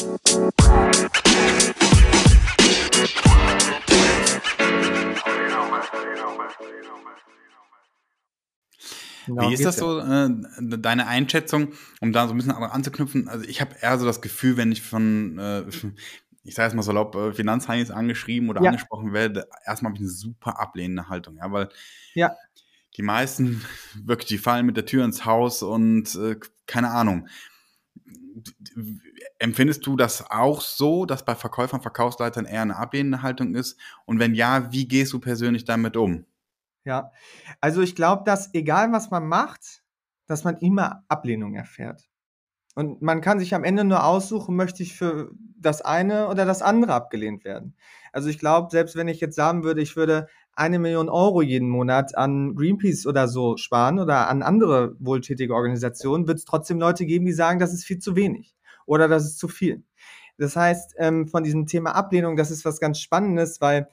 Genau, Wie ist das so, äh, deine Einschätzung, um da so ein bisschen anzuknüpfen? Also ich habe eher so das Gefühl, wenn ich von, äh, ich sage jetzt mal salopp, äh, Finanzheinis angeschrieben oder ja. angesprochen werde, erstmal habe ich eine super ablehnende Haltung, ja, weil ja. die meisten wirklich, die fallen mit der Tür ins Haus und äh, keine Ahnung. Empfindest du das auch so, dass bei Verkäufern, Verkaufsleitern eher eine ablehnende Haltung ist? Und wenn ja, wie gehst du persönlich damit um? Ja, also ich glaube, dass egal was man macht, dass man immer Ablehnung erfährt. Und man kann sich am Ende nur aussuchen, möchte ich für das eine oder das andere abgelehnt werden. Also ich glaube, selbst wenn ich jetzt sagen würde, ich würde eine Million Euro jeden Monat an Greenpeace oder so sparen oder an andere wohltätige Organisationen, wird es trotzdem Leute geben, die sagen, das ist viel zu wenig oder das ist zu viel. Das heißt, ähm, von diesem Thema Ablehnung, das ist was ganz Spannendes, weil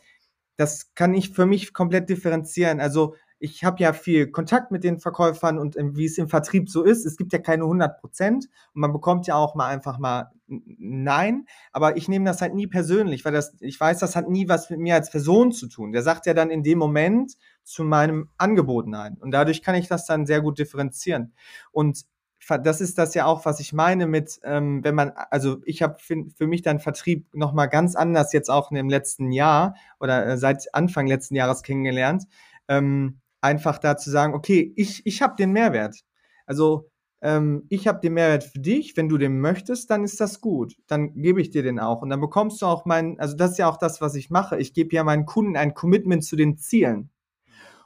das kann ich für mich komplett differenzieren. Also ich habe ja viel Kontakt mit den Verkäufern und ähm, wie es im Vertrieb so ist. Es gibt ja keine 100 Prozent und man bekommt ja auch mal einfach mal Nein, aber ich nehme das halt nie persönlich, weil das, ich weiß, das hat nie was mit mir als Person zu tun. Der sagt ja dann in dem Moment zu meinem Angebot Nein und dadurch kann ich das dann sehr gut differenzieren. Und das ist das ja auch, was ich meine mit, ähm, wenn man, also ich habe für mich dann Vertrieb nochmal ganz anders jetzt auch dem letzten Jahr oder äh, seit Anfang letzten Jahres kennengelernt. Ähm, einfach da zu sagen, okay, ich, ich habe den Mehrwert. Also ähm, ich habe den Mehrwert für dich, wenn du den möchtest, dann ist das gut. Dann gebe ich dir den auch. Und dann bekommst du auch meinen, also das ist ja auch das, was ich mache. Ich gebe ja meinen Kunden ein Commitment zu den Zielen.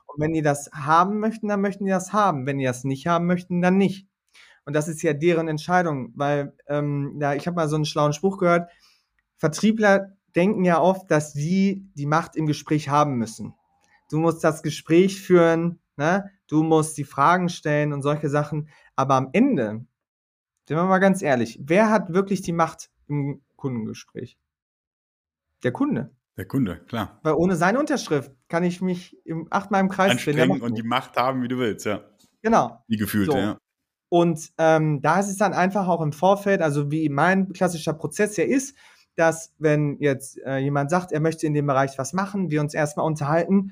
Und wenn die das haben möchten, dann möchten die das haben. Wenn die das nicht haben möchten, dann nicht. Und das ist ja deren Entscheidung, weil ähm, ja, ich habe mal so einen schlauen Spruch gehört. Vertriebler denken ja oft, dass sie die Macht im Gespräch haben müssen. Du musst das Gespräch führen, ne? du musst die Fragen stellen und solche Sachen. Aber am Ende, sind wir mal ganz ehrlich, wer hat wirklich die Macht im Kundengespräch? Der Kunde. Der Kunde, klar. Weil ohne seine Unterschrift kann ich mich im, achtmal im Kreis drehen. und die Macht haben, wie du willst, ja. Genau. Wie gefühlt, so. ja. Und ähm, da ist es dann einfach auch im Vorfeld, also wie mein klassischer Prozess ja ist, dass wenn jetzt äh, jemand sagt, er möchte in dem Bereich was machen, wir uns erstmal unterhalten,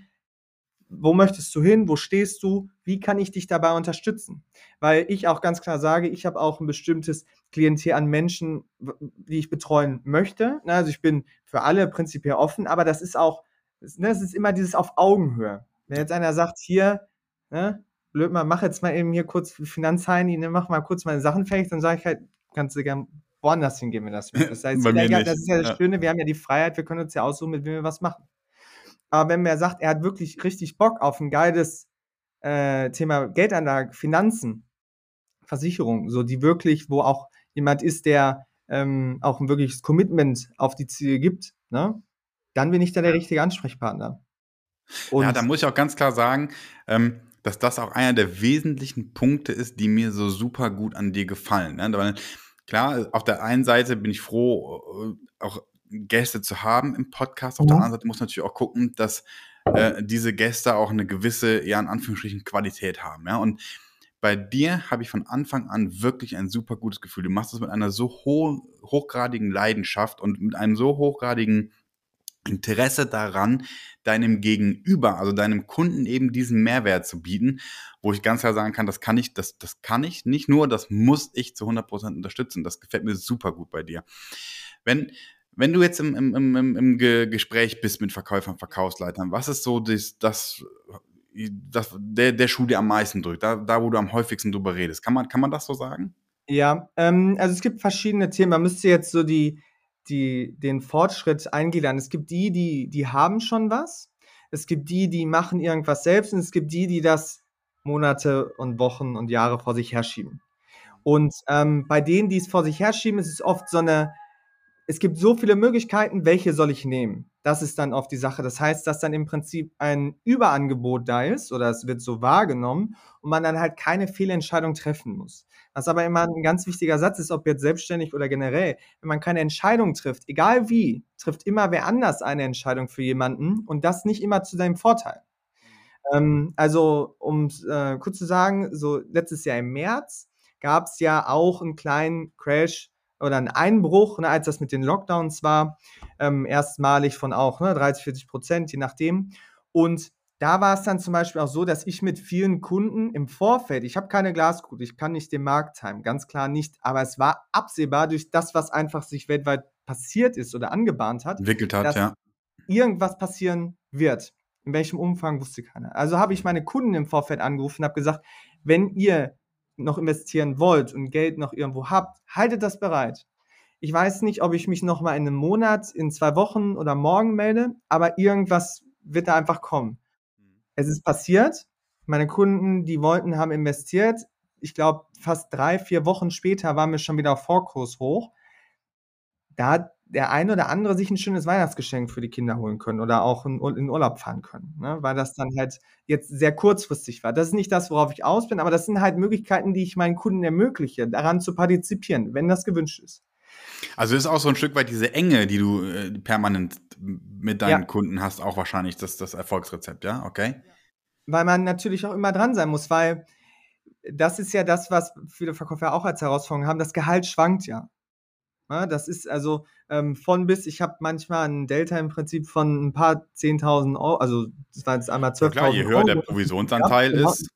wo möchtest du hin, wo stehst du, wie kann ich dich dabei unterstützen? Weil ich auch ganz klar sage, ich habe auch ein bestimmtes Klientel an Menschen, die ich betreuen möchte. Ne, also ich bin für alle prinzipiell offen, aber das ist auch, ne, das ist immer dieses auf Augenhöhe. Wenn jetzt einer sagt, hier, ne, blöd mal, mach jetzt mal eben hier kurz Finanzheini, ne, mach mal kurz meine Sachen fertig, dann sage ich halt, kannst du gern woanders hingehen, wenn das Das, heißt, ja, das ist ja das Schöne, wir haben ja die Freiheit, wir können uns ja aussuchen, mit wem wir was machen. Aber wenn man sagt, er hat wirklich richtig Bock auf ein geiles äh, Thema Geldanlage, Finanzen, Versicherung, so die wirklich, wo auch jemand ist, der ähm, auch ein wirkliches Commitment auf die Ziele gibt, ne? dann bin ich da der richtige Ansprechpartner. Und ja, da muss ich auch ganz klar sagen, ähm, dass das auch einer der wesentlichen Punkte ist, die mir so super gut an dir gefallen. Ne? Weil klar, auf der einen Seite bin ich froh, äh, auch Gäste zu haben im Podcast. Auf ja. der anderen Seite muss man natürlich auch gucken, dass äh, diese Gäste auch eine gewisse, ja, in Anführungsstrichen, Qualität haben. Ja? Und bei dir habe ich von Anfang an wirklich ein super gutes Gefühl. Du machst es mit einer so ho hochgradigen Leidenschaft und mit einem so hochgradigen Interesse daran, deinem Gegenüber, also deinem Kunden eben diesen Mehrwert zu bieten, wo ich ganz klar sagen kann, das kann ich, das, das kann ich nicht nur, das muss ich zu 100% unterstützen. Das gefällt mir super gut bei dir. Wenn, wenn du jetzt im, im, im, im Gespräch bist mit Verkäufern, Verkaufsleitern, was ist so das, das, das der, der Schuh, der am meisten drückt, da, da wo du am häufigsten drüber redest? Kann man, kann man das so sagen? Ja, ähm, also es gibt verschiedene Themen. Man müsste jetzt so die, die, den Fortschritt eingliedern. Es gibt die, die, die haben schon was. Es gibt die, die machen irgendwas selbst. Und es gibt die, die das Monate und Wochen und Jahre vor sich herschieben. Und ähm, bei denen, die es vor sich herschieben, ist es oft so eine, es gibt so viele Möglichkeiten, welche soll ich nehmen? Das ist dann oft die Sache. Das heißt, dass dann im Prinzip ein Überangebot da ist oder es wird so wahrgenommen und man dann halt keine Fehlentscheidung treffen muss. Was aber immer ein ganz wichtiger Satz ist, ob jetzt selbstständig oder generell. Wenn man keine Entscheidung trifft, egal wie, trifft immer wer anders eine Entscheidung für jemanden und das nicht immer zu seinem Vorteil. Ähm, also, um äh, kurz zu sagen, so letztes Jahr im März gab es ja auch einen kleinen Crash oder ein Einbruch, ne, als das mit den Lockdowns war, ähm, erstmalig von auch ne, 30, 40 Prozent, je nachdem. Und da war es dann zum Beispiel auch so, dass ich mit vielen Kunden im Vorfeld, ich habe keine Glaskugel, ich kann nicht den Markt timen, ganz klar nicht, aber es war absehbar durch das, was einfach sich weltweit passiert ist oder angebahnt hat, entwickelt hat, dass ja. irgendwas passieren wird. In welchem Umfang wusste keiner. Also habe ich meine Kunden im Vorfeld angerufen und habe gesagt, wenn ihr noch investieren wollt und Geld noch irgendwo habt, haltet das bereit. Ich weiß nicht, ob ich mich noch mal in einem Monat, in zwei Wochen oder morgen melde, aber irgendwas wird da einfach kommen. Es ist passiert. Meine Kunden, die wollten, haben investiert. Ich glaube, fast drei, vier Wochen später waren wir schon wieder auf Vorkurs hoch. Da hat der eine oder andere sich ein schönes Weihnachtsgeschenk für die Kinder holen können oder auch in, in Urlaub fahren können, ne? weil das dann halt jetzt sehr kurzfristig war. Das ist nicht das, worauf ich aus bin, aber das sind halt Möglichkeiten, die ich meinen Kunden ermögliche, daran zu partizipieren, wenn das gewünscht ist. Also ist auch so ein Stück weit diese Enge, die du äh, permanent mit deinen ja. Kunden hast, auch wahrscheinlich das, das Erfolgsrezept, ja? Okay. Weil man natürlich auch immer dran sein muss, weil das ist ja das, was viele Verkäufer auch als Herausforderung haben. Das Gehalt schwankt ja. Ja, das ist also ähm, von bis, ich habe manchmal ein Delta im Prinzip von ein paar 10.000 Euro, also das war jetzt einmal 12.000 Euro. Klar, je höher der Provisionsanteil ja, ist.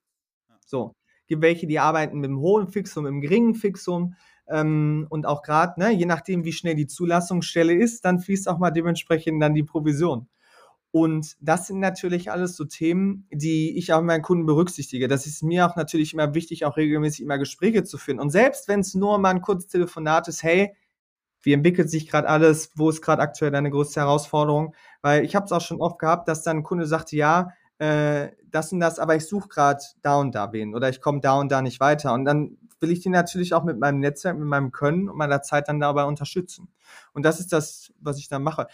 So, gibt welche, die arbeiten mit einem hohen Fixum, einem geringen Fixum. Ähm, und auch gerade, ne, je nachdem, wie schnell die Zulassungsstelle ist, dann fließt auch mal dementsprechend dann die Provision. Und das sind natürlich alles so Themen, die ich auch mit meinen Kunden berücksichtige. Das ist mir auch natürlich immer wichtig, auch regelmäßig immer Gespräche zu führen. Und selbst wenn es nur mal ein kurzes Telefonat ist, hey, wie entwickelt sich gerade alles, wo ist gerade aktuell deine größte Herausforderung? Weil ich habe es auch schon oft gehabt, dass dann ein Kunde sagte, ja, äh, das und das, aber ich suche gerade da und da wen oder ich komme da und da nicht weiter. Und dann will ich die natürlich auch mit meinem Netzwerk, mit meinem Können und meiner Zeit dann dabei unterstützen. Und das ist das, was ich dann mache.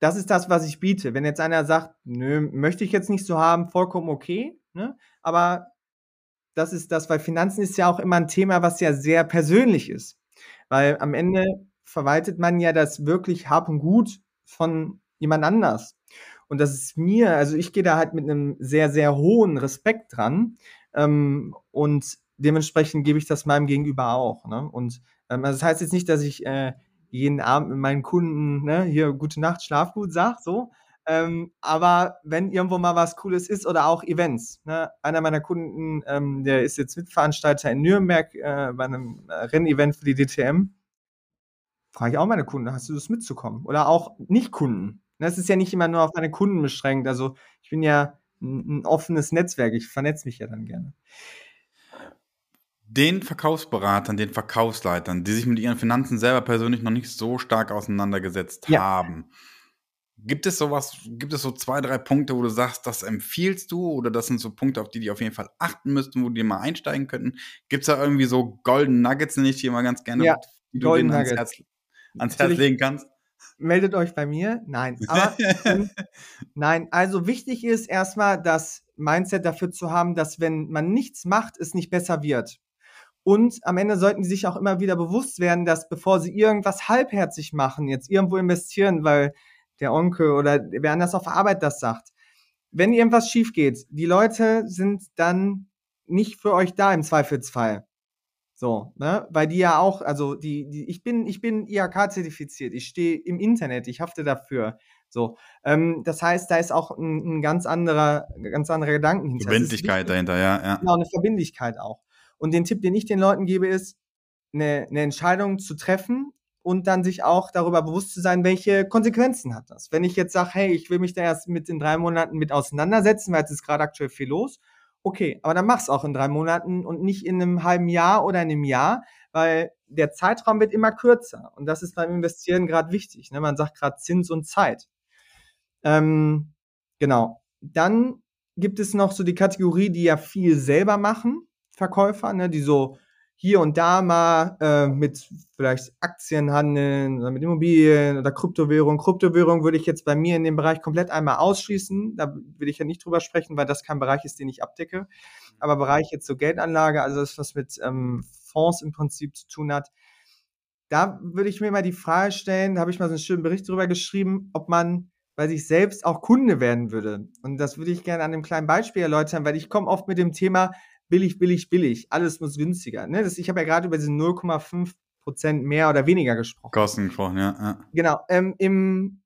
Das ist das, was ich biete. Wenn jetzt einer sagt, nö, möchte ich jetzt nicht so haben, vollkommen okay, ne? aber das ist das, weil Finanzen ist ja auch immer ein Thema, was ja sehr persönlich ist. Weil am Ende verwaltet man ja das wirklich Hab und Gut von jemand anders. Und das ist mir, also ich gehe da halt mit einem sehr, sehr hohen Respekt dran. Ähm, und dementsprechend gebe ich das meinem Gegenüber auch. Ne? Und ähm, also das heißt jetzt nicht, dass ich äh, jeden Abend mit meinen Kunden ne, hier gute Nacht, schlaf gut sag, so. Ähm, aber wenn irgendwo mal was Cooles ist oder auch Events. Ne? Einer meiner Kunden, ähm, der ist jetzt Mitveranstalter in Nürnberg äh, bei einem äh, Rennevent für die DTM. Frage ich auch meine Kunden, hast du das mitzukommen? Oder auch Nicht-Kunden. Das ist ja nicht immer nur auf meine Kunden beschränkt. Also ich bin ja ein, ein offenes Netzwerk, ich vernetze mich ja dann gerne. Den Verkaufsberatern, den Verkaufsleitern, die sich mit ihren Finanzen selber persönlich noch nicht so stark auseinandergesetzt ja. haben, Gibt es sowas, gibt es so zwei, drei Punkte, wo du sagst, das empfiehlst du oder das sind so Punkte, auf die die auf jeden Fall achten müssten, wo die mal einsteigen könnten? Gibt es da irgendwie so Golden Nuggets, nenne ich die immer ganz gerne, ja, die du denen ans Herz, ans Herz legen kannst? Meldet euch bei mir. Nein. Aber nein, also wichtig ist erstmal das Mindset dafür zu haben, dass wenn man nichts macht, es nicht besser wird. Und am Ende sollten sie sich auch immer wieder bewusst werden, dass bevor sie irgendwas halbherzig machen, jetzt irgendwo investieren, weil der Onkel oder wer anders auf Arbeit das sagt, wenn irgendwas schief geht, die Leute sind dann nicht für euch da im Zweifelsfall. So, ne? Weil die ja auch, also die, die ich bin, ich bin IHK-zertifiziert, ich stehe im Internet, ich hafte dafür. So, ähm, das heißt, da ist auch ein, ein ganz anderer, ganz anderer Gedanken hinter. Verbindlichkeit dahinter, ja, ja. Genau, eine Verbindlichkeit auch. Und den Tipp, den ich den Leuten gebe, ist, eine, eine Entscheidung zu treffen und dann sich auch darüber bewusst zu sein, welche Konsequenzen hat das. Wenn ich jetzt sage, hey, ich will mich da erst mit in drei Monaten mit auseinandersetzen, weil es ist gerade aktuell viel los, okay, aber dann mach's auch in drei Monaten und nicht in einem halben Jahr oder in einem Jahr, weil der Zeitraum wird immer kürzer und das ist beim Investieren gerade wichtig. Ne? Man sagt gerade Zins und Zeit. Ähm, genau. Dann gibt es noch so die Kategorie, die ja viel selber machen, Verkäufer, ne? die so hier und da mal äh, mit vielleicht Aktien handeln oder mit Immobilien oder Kryptowährung. Kryptowährung würde ich jetzt bei mir in dem Bereich komplett einmal ausschließen. Da will ich ja nicht drüber sprechen, weil das kein Bereich ist, den ich abdecke. Aber Bereich jetzt so Geldanlage, also das, was mit ähm, Fonds im Prinzip zu tun hat, da würde ich mir mal die Frage stellen, da habe ich mal so einen schönen Bericht darüber geschrieben, ob man bei sich selbst auch Kunde werden würde. Und das würde ich gerne an einem kleinen Beispiel erläutern, weil ich komme oft mit dem Thema, billig, billig, billig. Alles muss günstiger. Ne? Das, ich habe ja gerade über diese 0,5 Prozent mehr oder weniger gesprochen. Kosten gesprochen, ja. ja. Genau. Ähm, im,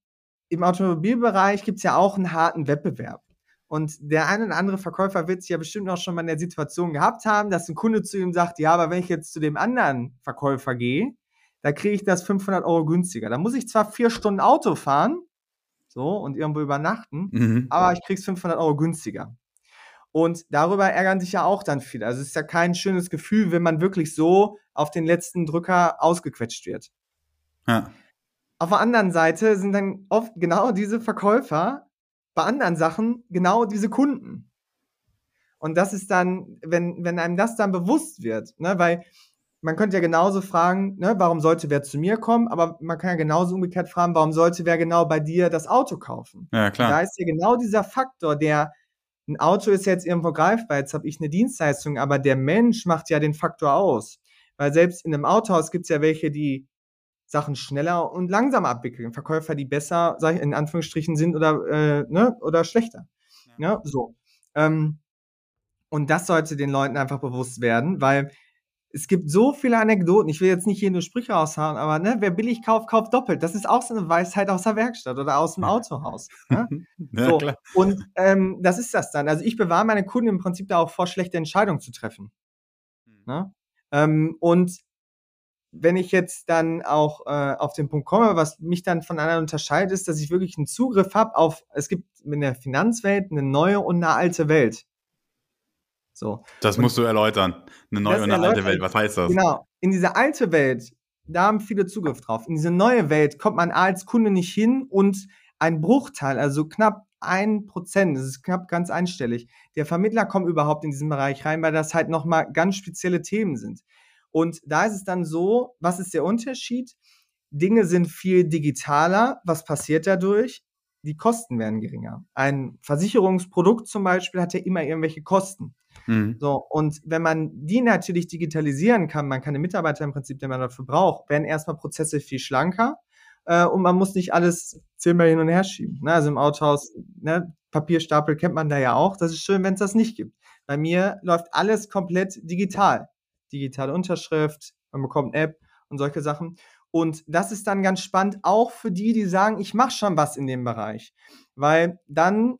Im Automobilbereich gibt es ja auch einen harten Wettbewerb. Und der eine oder andere Verkäufer wird sich ja bestimmt auch schon mal in der Situation gehabt haben, dass ein Kunde zu ihm sagt, ja, aber wenn ich jetzt zu dem anderen Verkäufer gehe, da kriege ich das 500 Euro günstiger. Da muss ich zwar vier Stunden Auto fahren, so, und irgendwo übernachten, mhm. aber ich kriege es 500 Euro günstiger. Und darüber ärgern sich ja auch dann viele. Also es ist ja kein schönes Gefühl, wenn man wirklich so auf den letzten Drücker ausgequetscht wird. Ja. Auf der anderen Seite sind dann oft genau diese Verkäufer bei anderen Sachen genau diese Kunden. Und das ist dann, wenn, wenn einem das dann bewusst wird, ne, weil man könnte ja genauso fragen, ne, warum sollte wer zu mir kommen, aber man kann ja genauso umgekehrt fragen, warum sollte wer genau bei dir das Auto kaufen? Ja, klar. Und da ist ja genau dieser Faktor, der ein Auto ist jetzt irgendwo greifbar, jetzt habe ich eine Dienstleistung, aber der Mensch macht ja den Faktor aus. Weil selbst in einem Autohaus gibt es ja welche, die Sachen schneller und langsamer abwickeln. Verkäufer, die besser, sag ich, in Anführungsstrichen sind oder, äh, ne, oder schlechter. Ja. Ne? So. Ähm, und das sollte den Leuten einfach bewusst werden, weil es gibt so viele Anekdoten. Ich will jetzt nicht hier nur Sprüche aushauen, aber ne, wer billig kauft, kauft doppelt. Das ist auch so eine Weisheit aus der Werkstatt oder aus dem Autohaus. Ne? ja, so. Und ähm, das ist das dann. Also ich bewahre meine Kunden im Prinzip da auch vor, schlechte Entscheidungen zu treffen. Mhm. Ne? Ähm, und wenn ich jetzt dann auch äh, auf den Punkt komme, was mich dann von anderen unterscheidet, ist, dass ich wirklich einen Zugriff habe auf, es gibt in der Finanzwelt eine neue und eine alte Welt. So. Das und musst du erläutern. Eine neue und eine alte Welt, was heißt das? Genau. In diese alte Welt, da haben viele Zugriff drauf. In diese neue Welt kommt man als Kunde nicht hin und ein Bruchteil, also knapp ein Prozent, das ist knapp ganz einstellig. Der Vermittler kommt überhaupt in diesen Bereich rein, weil das halt nochmal ganz spezielle Themen sind. Und da ist es dann so, was ist der Unterschied? Dinge sind viel digitaler. Was passiert dadurch? Die Kosten werden geringer. Ein Versicherungsprodukt zum Beispiel hat ja immer irgendwelche Kosten. Mhm. So, und wenn man die natürlich digitalisieren kann, man kann den Mitarbeiter im Prinzip, den man dafür braucht, werden erstmal Prozesse viel schlanker äh, und man muss nicht alles zehnmal hin und her schieben. Ne? Also im Autohaus, ne, Papierstapel kennt man da ja auch. Das ist schön, wenn es das nicht gibt. Bei mir läuft alles komplett digital digitale Unterschrift, man bekommt eine App und solche Sachen. Und das ist dann ganz spannend, auch für die, die sagen, ich mache schon was in dem Bereich. Weil dann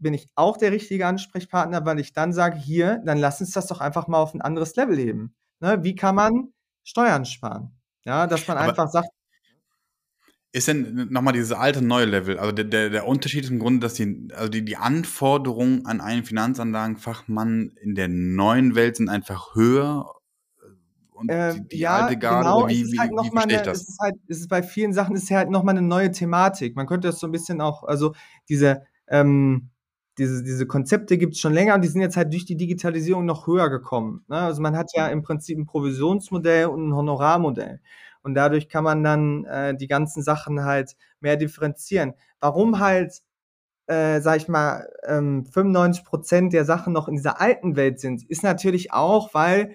bin ich auch der richtige Ansprechpartner, weil ich dann sage, hier, dann lass uns das doch einfach mal auf ein anderes Level heben. Ne? Wie kann man Steuern sparen? Ja, dass man Aber einfach sagt, ist denn nochmal dieses alte neue Level? Also der, der, der Unterschied ist im Grunde, dass die, also die, die Anforderungen an einen Finanzanlagenfachmann in der neuen Welt sind einfach höher und äh, die, die ja, alte Garde, genau. wie, wie, halt wie verstehe ich das? Es ist, halt, es ist bei vielen Sachen ist ja halt nochmal eine neue Thematik. Man könnte das so ein bisschen auch, also diese, ähm, diese, diese Konzepte gibt es schon länger und die sind jetzt halt durch die Digitalisierung noch höher gekommen. Ne? Also man hat ja im Prinzip ein Provisionsmodell und ein Honorarmodell. Und dadurch kann man dann äh, die ganzen Sachen halt mehr differenzieren. Warum halt, äh, sag ich mal, ähm, 95 Prozent der Sachen noch in dieser alten Welt sind, ist natürlich auch, weil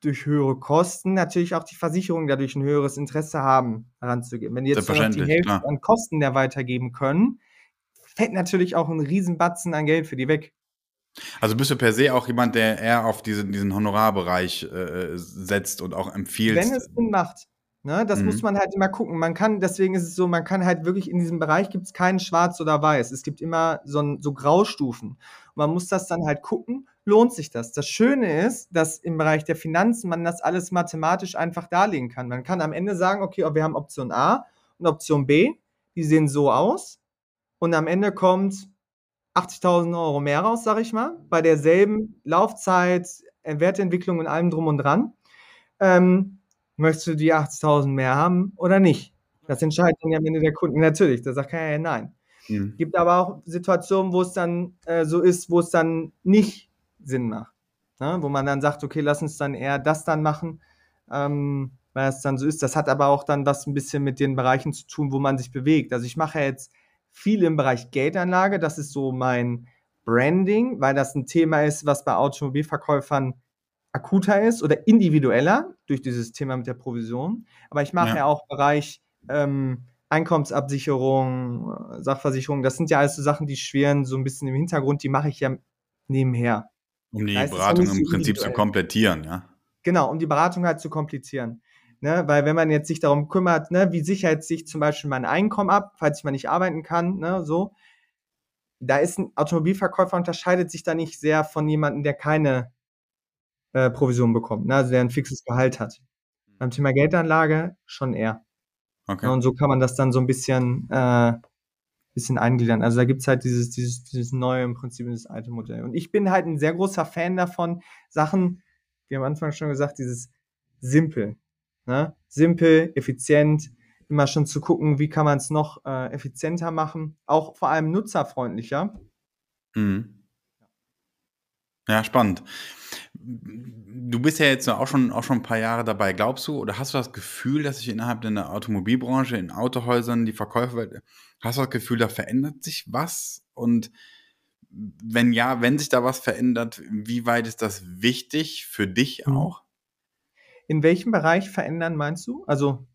durch höhere Kosten natürlich auch die Versicherungen dadurch ein höheres Interesse haben, heranzugehen. Wenn die jetzt nur noch die Hälfte klar. an Kosten der weitergeben können, fällt natürlich auch ein Riesenbatzen an Geld für die weg. Also bist du per se auch jemand, der eher auf diese, diesen Honorarbereich äh, setzt und auch empfiehlt. Wenn es Sinn macht. Ne, das mhm. muss man halt immer gucken. Man kann, deswegen ist es so, man kann halt wirklich in diesem Bereich gibt es keinen Schwarz oder Weiß. Es gibt immer so, so Graustufen. Und man muss das dann halt gucken lohnt sich das. Das Schöne ist, dass im Bereich der Finanzen man das alles mathematisch einfach darlegen kann. Man kann am Ende sagen, okay, wir haben Option A und Option B, die sehen so aus und am Ende kommt 80.000 Euro mehr raus, sag ich mal, bei derselben Laufzeit, äh, Wertentwicklung und allem drum und dran. Ähm, möchtest du die 80.000 mehr haben oder nicht? Das entscheidet dann am Ende der Kunden. Natürlich, da sagt keiner ja nein. Mhm. Gibt aber auch Situationen, wo es dann äh, so ist, wo es dann nicht Sinn macht. Ne? Wo man dann sagt, okay, lass uns dann eher das dann machen, ähm, weil es dann so ist. Das hat aber auch dann was ein bisschen mit den Bereichen zu tun, wo man sich bewegt. Also ich mache jetzt viel im Bereich Geldanlage, das ist so mein Branding, weil das ein Thema ist, was bei Automobilverkäufern akuter ist oder individueller durch dieses Thema mit der Provision. Aber ich mache ja, ja auch Bereich ähm, Einkommensabsicherung, Sachversicherung, das sind ja alles so Sachen, die schweren so ein bisschen im Hintergrund, die mache ich ja nebenher. Um die Beratung im Prinzip zu komplettieren, ja. Genau, um die Beratung halt zu komplizieren. Ne? Weil wenn man jetzt sich darum kümmert, ne, wie sichert sich zum Beispiel mein Einkommen ab, falls ich mal nicht arbeiten kann, ne, so, da ist ein Automobilverkäufer unterscheidet sich da nicht sehr von jemandem, der keine äh, Provision bekommt, ne? also der ein fixes Gehalt hat. Beim Thema Geldanlage schon eher. Okay. Ja, und so kann man das dann so ein bisschen, äh, bisschen eingliedern. Also da gibt's halt dieses, dieses, dieses neue, im Prinzip dieses alte Modell. Und ich bin halt ein sehr großer Fan davon, Sachen, wie am Anfang schon gesagt, dieses simpel. Ne? Simpel, effizient, immer schon zu gucken, wie kann man es noch äh, effizienter machen, auch vor allem nutzerfreundlicher. Mhm. Ja, spannend. Du bist ja jetzt auch schon, auch schon ein paar Jahre dabei. Glaubst du oder hast du das Gefühl, dass sich innerhalb der Automobilbranche, in Autohäusern, die Verkäufer, hast du das Gefühl, da verändert sich was? Und wenn ja, wenn sich da was verändert, wie weit ist das wichtig für dich Mhm. auch? In welchem Bereich verändern meinst du? Also,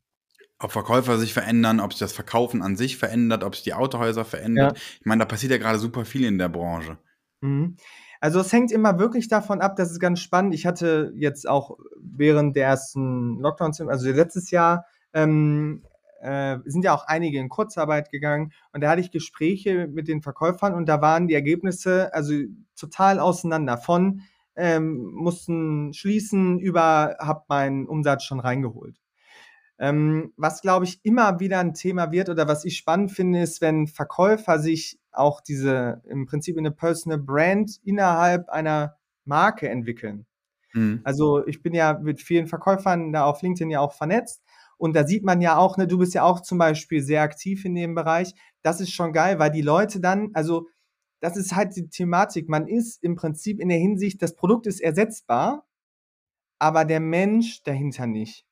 Ob Verkäufer sich verändern, ob sich das Verkaufen an sich verändert, ob sich die Autohäuser verändert. Ich meine, da passiert ja gerade super viel in der Branche. mhm. also es hängt immer wirklich davon ab, das ist ganz spannend. Ich hatte jetzt auch während der ersten Lockdowns, also letztes Jahr, ähm, äh, sind ja auch einige in Kurzarbeit gegangen und da hatte ich Gespräche mit den Verkäufern und da waren die Ergebnisse also total auseinander. Von ähm, mussten schließen über hab meinen Umsatz schon reingeholt. Ähm, was, glaube ich, immer wieder ein Thema wird oder was ich spannend finde, ist, wenn Verkäufer sich auch diese im Prinzip eine Personal Brand innerhalb einer Marke entwickeln. Mhm. Also ich bin ja mit vielen Verkäufern da auf LinkedIn ja auch vernetzt und da sieht man ja auch, ne, du bist ja auch zum Beispiel sehr aktiv in dem Bereich. Das ist schon geil, weil die Leute dann, also das ist halt die Thematik. Man ist im Prinzip in der Hinsicht, das Produkt ist ersetzbar, aber der Mensch dahinter nicht.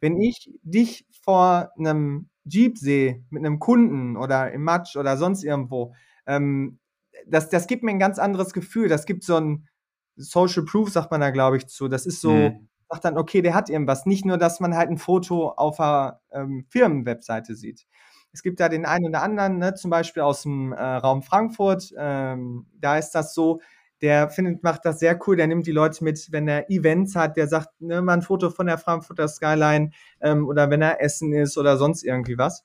Wenn ich dich vor einem Jeep sehe, mit einem Kunden oder im Matsch oder sonst irgendwo, ähm, das, das gibt mir ein ganz anderes Gefühl. Das gibt so ein Social Proof, sagt man da, glaube ich, zu. Das ist so, Mhm. sagt dann, okay, der hat irgendwas. Nicht nur, dass man halt ein Foto auf einer ähm, Firmenwebseite sieht. Es gibt da den einen oder anderen, ne, zum Beispiel aus dem äh, Raum Frankfurt, ähm, da ist das so, der findet, macht das sehr cool, der nimmt die Leute mit, wenn er Events hat, der sagt, ne, mal ein Foto von der Frankfurter Skyline ähm, oder wenn er Essen ist oder sonst irgendwie was.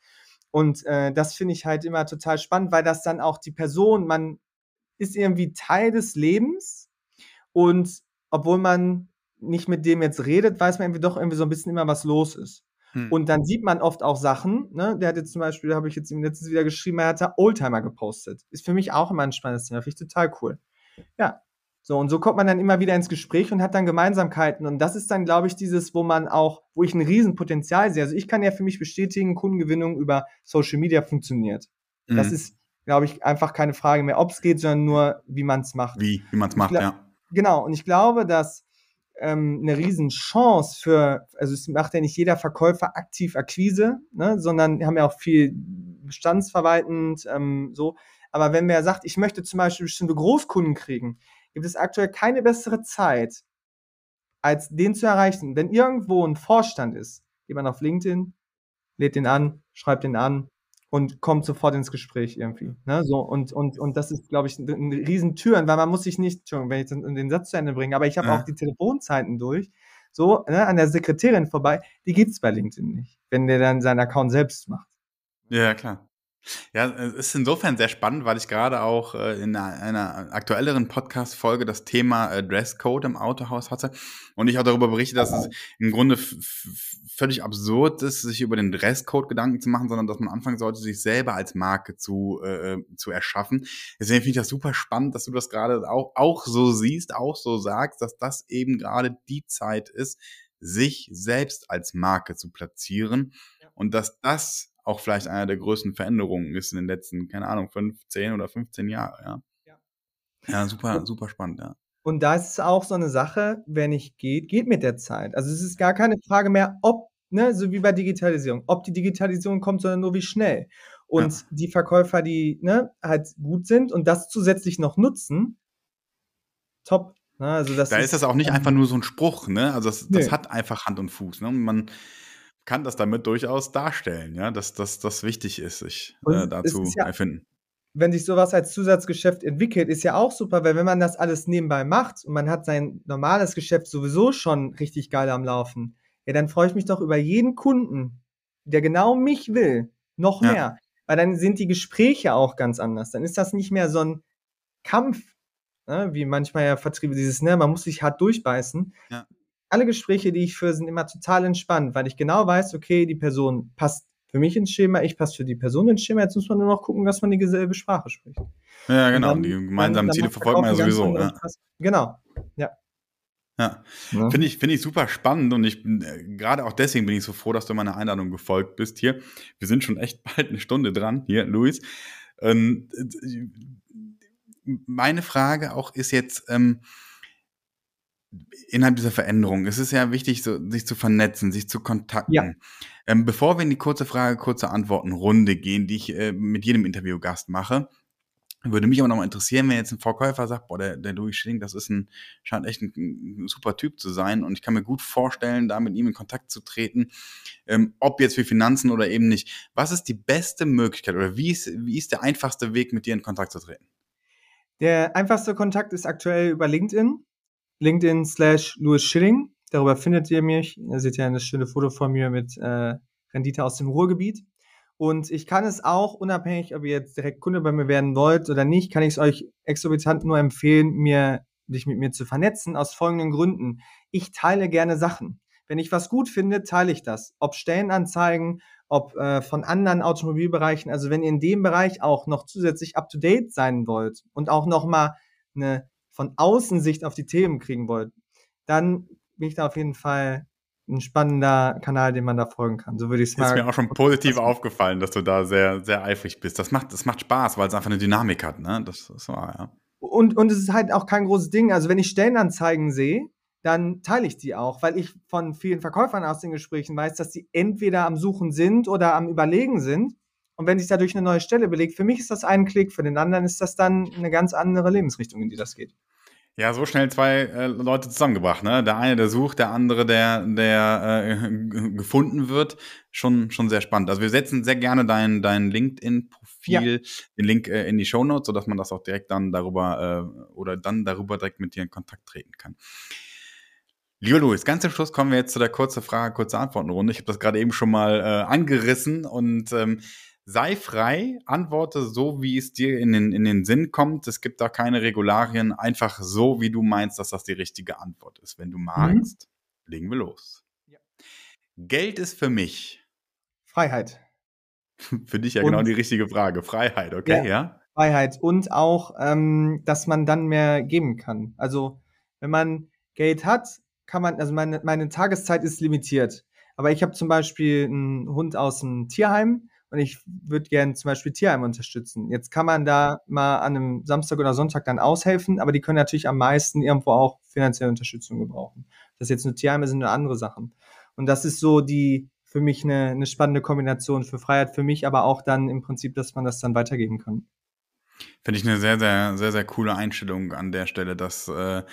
Und äh, das finde ich halt immer total spannend, weil das dann auch die Person, man ist irgendwie Teil des Lebens und obwohl man nicht mit dem jetzt redet, weiß man irgendwie doch irgendwie so ein bisschen immer, was los ist. Mhm. Und dann sieht man oft auch Sachen, ne? Der hat jetzt zum Beispiel, habe ich jetzt ihm letztens wieder geschrieben, er hat da Oldtimer gepostet. Ist für mich auch immer ein spannendes Thema, finde ich total cool. Ja. So, und so kommt man dann immer wieder ins Gespräch und hat dann Gemeinsamkeiten. Und das ist dann, glaube ich, dieses, wo man auch, wo ich ein Riesenpotenzial sehe. Also ich kann ja für mich bestätigen, Kundengewinnung über Social Media funktioniert. Das Mhm. ist, glaube ich, einfach keine Frage mehr, ob es geht, sondern nur, wie man es macht. Wie, wie man es macht, ja. Genau, und ich glaube, dass ähm, eine Riesenchance für, also es macht ja nicht jeder Verkäufer aktiv Akquise, ne, sondern haben ja auch viel bestandsverwaltend, ähm, so. Aber wenn wer sagt, ich möchte zum Beispiel bestimmte Großkunden kriegen, gibt es aktuell keine bessere Zeit, als den zu erreichen. Wenn irgendwo ein Vorstand ist, geht man auf LinkedIn, lädt den an, schreibt den an und kommt sofort ins Gespräch irgendwie. Ne? So, und, und, und das ist, glaube ich, ein, ein riesen Türen, weil man muss sich nicht, Entschuldigung, wenn ich den, den Satz zu Ende bringe, aber ich habe Ja. auch die Telefonzeiten durch, so ne, an der Sekretärin vorbei, die gibt's bei LinkedIn nicht, wenn der dann seinen Account selbst macht. Ja, klar. Ja, es ist insofern sehr spannend, weil ich gerade auch äh, in einer, einer aktuelleren Podcast-Folge das Thema äh, Dresscode im Autohaus hatte und ich auch darüber berichte, dass es im Grunde völlig absurd ist, sich über den Dresscode Gedanken zu machen, sondern dass man anfangen sollte, sich selber als Marke zu, äh, zu erschaffen. Deswegen finde ich das super spannend, dass du das gerade auch, auch so siehst, auch so sagst, dass das eben gerade die Zeit ist, sich selbst als Marke zu platzieren und dass das auch vielleicht eine der größten Veränderungen ist in den letzten, keine Ahnung, 15 oder 15 Jahren, ja. Ja. Ja, super, super spannend, ja. Und da ist es auch so eine Sache, wer nicht geht, geht mit der Zeit. Also es ist gar keine Frage mehr, ob, ne, so wie bei Digitalisierung, ob die Digitalisierung kommt, sondern nur wie schnell. Und Ja. die Verkäufer, die ne, halt gut sind und das zusätzlich noch nutzen, top. Ne? Also das Da ist das auch nicht einfach nur so ein Spruch, ne? Also das, das Nee. hat einfach Hand und Fuß, ne? Und man kann das damit durchaus darstellen, ja, dass das wichtig ist, sich äh, dazu ja- erfinden. wenn sich sowas als Zusatzgeschäft entwickelt, ist ja auch super, weil wenn man das alles nebenbei macht und man hat sein normales Geschäft sowieso schon richtig geil am Laufen, ja, dann freue ich mich doch über jeden Kunden, der genau mich will, noch Ja. mehr. Weil dann sind die Gespräche auch ganz anders. Dann ist das nicht mehr so ein Kampf, ne, wie manchmal ja Vertriebe, dieses, ne, man muss sich hart durchbeißen. Ja. Alle Gespräche, die ich führe, sind immer total entspannt, weil ich genau weiß, okay, die Person passt für mich ins Schema, ich passe für die Person ins Schema. Jetzt muss man nur noch gucken, dass man die dieselbe Sprache spricht. Ja, genau. dann- die gemeinsamen dann Ziele verfolgt man ja sowieso. Ja. Spaß. Genau. Ja. Ne? Finde ich, finde ich super spannend und ich bin äh, gerade auch deswegen bin ich so froh, dass du meiner Einladung gefolgt bist hier. Wir sind schon echt bald eine Stunde dran hier, Luis. Ähm, äh, meine Frage auch ist jetzt ähm, innerhalb dieser Veränderung. Es ist ja wichtig, so, sich zu vernetzen, sich zu kontakten. Ja. Ähm, bevor wir in die kurze Frage, kurze Antworten Runde gehen, die ich äh, mit jedem Interviewgast mache, würde mich aber nochmal interessieren, wenn jetzt ein Verkäufer sagt, boah, der, der Louis Schilling, das ist ein, scheint echt ein, ein super Typ zu sein und ich kann mir gut vorstellen, da mit ihm in Kontakt zu treten, ähm, ob jetzt für Finanzen oder eben nicht. Was ist die beste Möglichkeit oder wie ist, wie ist der einfachste Weg, mit dir in Kontakt zu treten? Der einfachste Kontakt ist aktuell über LinkedIn. LinkedIn slash Louis Schilling. Darüber findet ihr mich. Ihr seht ja ein schönes Foto von mir mit äh, Rendite aus dem Ruhrgebiet. Und ich kann es auch, unabhängig, ob ihr jetzt direkt Kunde bei mir werden wollt oder nicht, kann ich es euch exorbitant nur empfehlen, mir, dich mit mir zu vernetzen, aus folgenden Gründen. Ich teile gerne Sachen. Wenn ich was gut finde, teile ich das. Ob Stellenanzeigen, ob äh, von anderen Automobilbereichen. Also wenn ihr in dem Bereich auch noch zusätzlich up-to-date sein wollt und auch noch mal eine von außen Sicht auf die Themen kriegen wollt, dann bin ich da auf jeden Fall ein spannender Kanal, dem man da folgen kann. So würde ich es Ist mal. mir auch schon positiv aufgefallen, dass du da sehr, sehr eifrig bist. Das macht, das macht Spaß, weil es einfach eine Dynamik hat, ne? Das ist wahr, ja. Und, und es ist halt auch kein großes Ding. Also wenn ich Stellenanzeigen sehe, dann teile ich die auch, weil ich von vielen Verkäufern aus den Gesprächen weiß, dass die entweder am Suchen sind oder am Überlegen sind. Und wenn sich dadurch eine neue Stelle belegt, für mich ist das ein Klick, für den anderen ist das dann eine ganz andere Lebensrichtung, in die das geht. Ja, so schnell zwei äh, Leute zusammengebracht, ne? Der eine, der sucht, der andere, der, der äh, gefunden wird. Schon, schon sehr spannend. Also wir setzen sehr gerne dein, dein LinkedIn-Profil, den Link äh, in die Shownotes, sodass man das auch direkt dann darüber äh, oder dann darüber direkt mit dir in Kontakt treten kann. Lieber Luis, ganz zum Schluss kommen wir jetzt zu der kurze Frage, kurze Antwortenrunde. Ich habe das gerade eben schon mal äh, angerissen und ähm, sei frei, antworte so, wie es dir in den, in den Sinn kommt. Es gibt da keine Regularien, einfach so, wie du meinst, dass das die richtige Antwort ist. Wenn du magst, legen wir los. Ja. Geld ist für mich, Freiheit. für dich ja Und- genau die richtige Frage. Freiheit, okay, Ja. ja? Freiheit und auch, ähm, dass man dann mehr geben kann. Also wenn man Geld hat, kann man, also meine, meine Tageszeit ist limitiert. Aber ich habe zum Beispiel einen Hund aus dem Tierheim und ich würde gerne zum Beispiel Tierheim unterstützen. Jetzt kann man da mal an einem Samstag oder Sonntag dann aushelfen, aber die können natürlich am meisten irgendwo auch finanzielle Unterstützung gebrauchen. Das jetzt nur Tierheime sind nur andere Sachen. Und das ist so die für mich eine, eine spannende Kombination für Freiheit, für mich aber auch dann im Prinzip, dass man das dann weitergeben kann. Finde ich eine sehr, sehr, sehr, sehr coole Einstellung an der Stelle, dass äh,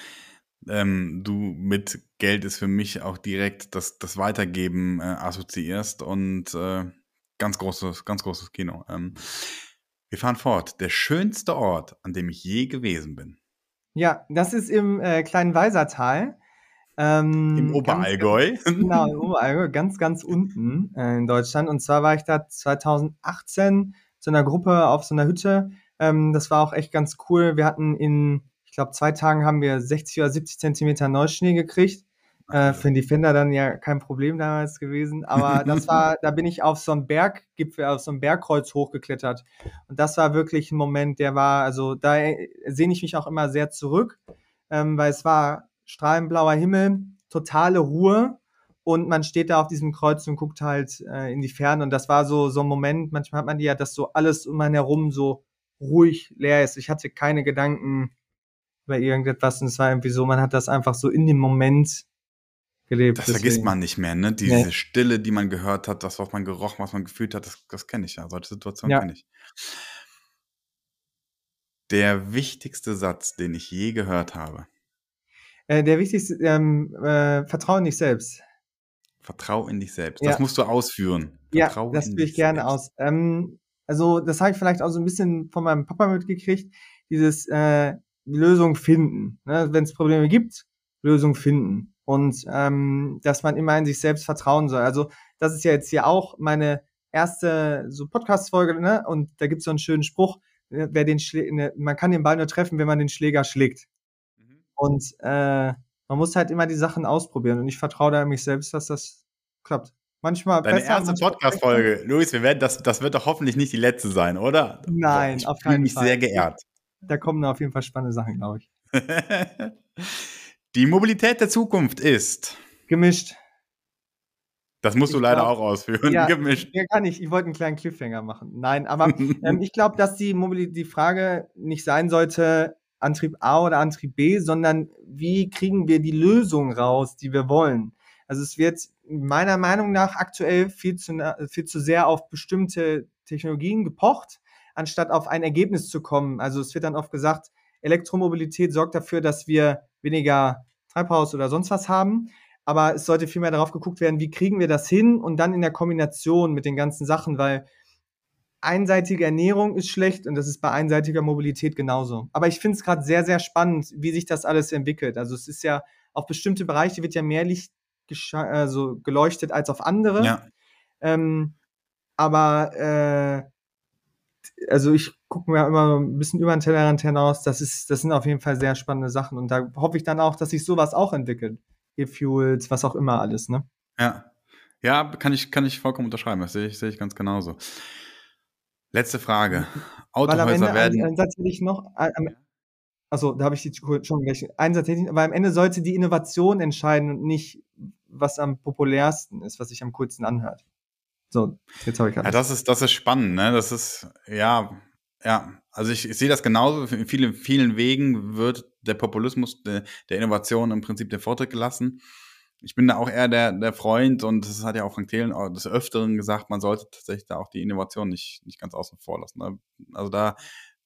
ähm, du mit Geld ist für mich auch direkt das, das Weitergeben äh, assoziierst und äh, ganz großes, ganz großes Kino. Ähm, wir fahren fort. Der schönste Ort, an dem ich je gewesen bin. Ja, das ist im äh, kleinen Weisertal. Ähm, Im ganz, Oberallgäu. Ganz, genau, im Oberallgäu, ganz, ganz unten äh, in Deutschland. Und zwar war ich da 2018 zu einer Gruppe auf so einer Hütte. Ähm, das war auch echt ganz cool. Wir hatten in, ich glaube, zwei Tagen haben wir 60 oder 70 Zentimeter Neuschnee gekriegt. Äh, für den Defender dann ja kein Problem damals gewesen. Aber das war, da bin ich auf so einem Berggipfel, auf so einem Bergkreuz hochgeklettert. Und das war wirklich ein Moment, der war, also da sehne ich mich auch immer sehr zurück, ähm, weil es war strahlenblauer Himmel, totale Ruhe und man steht da auf diesem Kreuz und guckt halt äh, in die Ferne und das war so so ein Moment, manchmal hat man die ja, dass so alles um einen herum so ruhig leer ist. Ich hatte keine Gedanken über irgendetwas und es war irgendwie so, man hat das einfach so in dem Moment gelebt. Das deswegen. vergisst man nicht mehr, ne? Diese Nee. Stille, die man gehört hat, das, was man gerochen, was man gefühlt hat, das, das kenne ich ja. Solche Situationen Ja. kenne ich. Der wichtigste Satz, den ich je gehört habe. Äh, der wichtigste, ähm, äh, Vertrauen in dich selbst. Vertrau in dich selbst. Ja. Das musst du ausführen. Ja, Vertrau das in führe ich gerne selbst. aus. Ähm, also, das habe ich vielleicht auch so ein bisschen von meinem Papa mitgekriegt, dieses äh, Lösung finden. Ne? Wenn es Probleme gibt, Lösung finden. Und ähm, dass man immer in sich selbst vertrauen soll. Also das ist ja jetzt hier auch meine erste so Podcast-Folge, ne? Und da gibt es so einen schönen Spruch, äh, wer den Schlä ne, man kann den Ball nur treffen, wenn man den Schläger schlägt. Mhm. Und äh, man muss halt immer die Sachen ausprobieren und ich vertraue da mich selbst, dass das klappt. Manchmal Deine besser, erste Podcast-Folge, Luis, wir werden das, das wird doch hoffentlich nicht die letzte sein, oder? Nein, ich auf keinen mich Fall. sehr geehrt. Da kommen auf jeden Fall spannende Sachen, glaube ich. die Mobilität der Zukunft ist gemischt. Das musst du ich leider glaub, auch ausführen. Ja, gemischt. Ja, kann ich. Ich wollte einen kleinen Cliffhanger machen. Nein, aber ähm, ich glaube, dass die, die Frage nicht sein sollte, Antrieb A oder Antrieb B, sondern wie kriegen wir die Lösung raus, die wir wollen. Also es wird meiner Meinung nach aktuell viel zu, viel zu sehr auf bestimmte Technologien gepocht, anstatt auf ein Ergebnis zu kommen. Also es wird dann oft gesagt, Elektromobilität sorgt dafür, dass wir weniger Treibhaus oder sonst was haben. Aber es sollte vielmehr darauf geguckt werden, wie kriegen wir das hin und dann in der Kombination mit den ganzen Sachen, weil einseitige Ernährung ist schlecht und das ist bei einseitiger Mobilität genauso. Aber ich finde es gerade sehr, sehr spannend, wie sich das alles entwickelt. Also es ist ja, auf bestimmte Bereiche wird ja mehr Licht also geleuchtet als auf andere. Ja. Ähm, aber äh, also ich gucke mir immer ein bisschen über den Tellerrand hinaus. Das ist, das sind auf jeden Fall sehr spannende Sachen und da hoffe ich dann auch, dass sich sowas auch entwickelt. E-Fuels, was auch immer alles, ne? Ja. Ja, kann ich, kann ich vollkommen unterschreiben. Das sehe ich, sehe ich ganz genauso. Letzte Frage. Autohäuser werden. Einen Satz will ich noch. Also, da habe ich die schon gleich. Einen Satz hätte ich, aber am Ende sollte die Innovation entscheiden und nicht, was am populärsten ist, was sich am coolsten anhört. So, jetzt habe ich alles. Ja, das ist, das ist spannend, ne? Das ist, ja, ja. Also ich, ich sehe das genauso. In vielen, vielen Wegen wird der Populismus der, der Innovation im Prinzip den Vortritt gelassen ich bin da auch eher der, der Freund und das hat ja auch Frank Thelen des Öfteren gesagt, man sollte tatsächlich da auch die Innovation nicht, nicht ganz außen vor lassen. Ne? Also da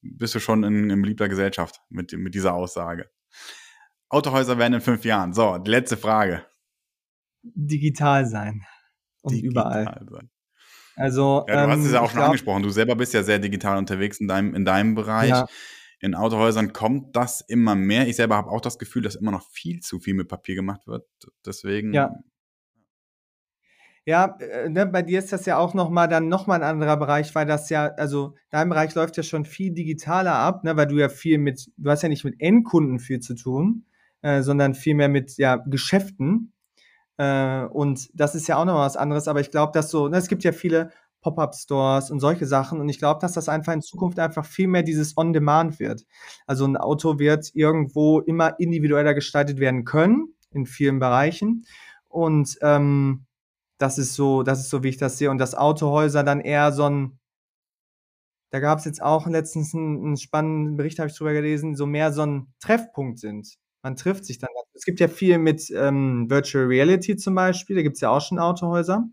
bist du schon in, in beliebter Gesellschaft mit, mit dieser Aussage. Autohäuser werden in fünf Jahren. So, die letzte Frage. Digital sein. Und digital überall. Sein. Also, ja, du ähm, hast es ja auch schon glaub, angesprochen. Du selber bist ja sehr digital unterwegs in deinem, in deinem Bereich. Ja in Autohäusern kommt das immer mehr. Ich selber habe auch das Gefühl, dass immer noch viel zu viel mit Papier gemacht wird. Deswegen. Ja. Ja, äh, ne, bei dir ist das ja auch nochmal dann nochmal ein anderer Bereich, weil das ja, also dein Bereich läuft ja schon viel digitaler ab, ne, weil du ja viel mit, du hast ja nicht mit Endkunden viel zu tun, äh, sondern viel mehr mit ja, Geschäften. Äh, und das ist ja auch nochmal was anderes, aber ich glaube, dass so, ne, es gibt ja viele Pop-up-Stores und solche Sachen. Und ich glaube, dass das einfach in Zukunft einfach viel mehr dieses On-Demand wird. Also ein Auto wird irgendwo immer individueller gestaltet werden können in vielen Bereichen. Und ähm, das ist so, das ist so, wie ich das sehe. Und dass Autohäuser dann eher so ein, da gab es jetzt auch letztens einen, einen spannenden Bericht, habe ich drüber gelesen, so mehr so ein Treffpunkt sind. Man trifft sich dann. Es gibt ja viel mit ähm, Virtual Reality zum Beispiel, da gibt es ja auch schon Autohäuser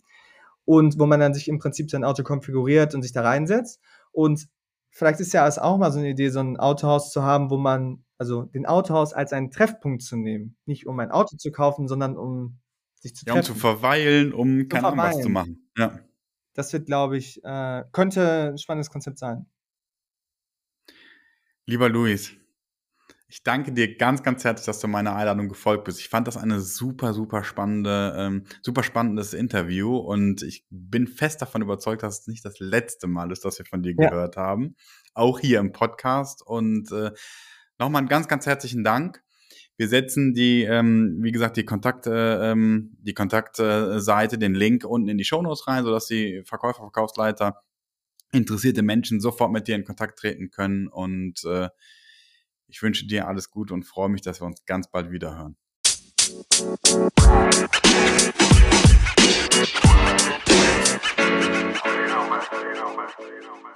und wo man dann sich im Prinzip sein Auto konfiguriert und sich da reinsetzt. Und vielleicht ist ja auch mal so eine Idee, so ein Autohaus zu haben, wo man, also den Autohaus als einen Treffpunkt zu nehmen. Nicht um ein Auto zu kaufen, sondern um sich zu treffen. Ja, um zu verweilen, um keine Ahnung was zu machen. Ja. Das wird, glaube ich, äh, könnte ein spannendes Konzept sein. Lieber Luis, ich danke dir ganz, ganz herzlich, dass du meiner Einladung gefolgt bist. Ich fand das eine super, super spannende, ähm, super spannendes Interview und ich bin fest davon überzeugt, dass es nicht das letzte Mal ist, dass wir von dir ja. gehört haben. Auch hier im Podcast. Und äh, nochmal einen ganz, ganz herzlichen Dank. Wir setzen die, ähm, wie gesagt, die Kontakt, äh, ähm, die Kontaktseite, den Link unten in die Shownotes rein, sodass die Verkäufer, Verkaufsleiter, interessierte Menschen sofort mit dir in Kontakt treten können und äh, ich wünsche dir alles Gute und freue mich, dass wir uns ganz bald wieder hören. you know, man. You know, man. You know, man.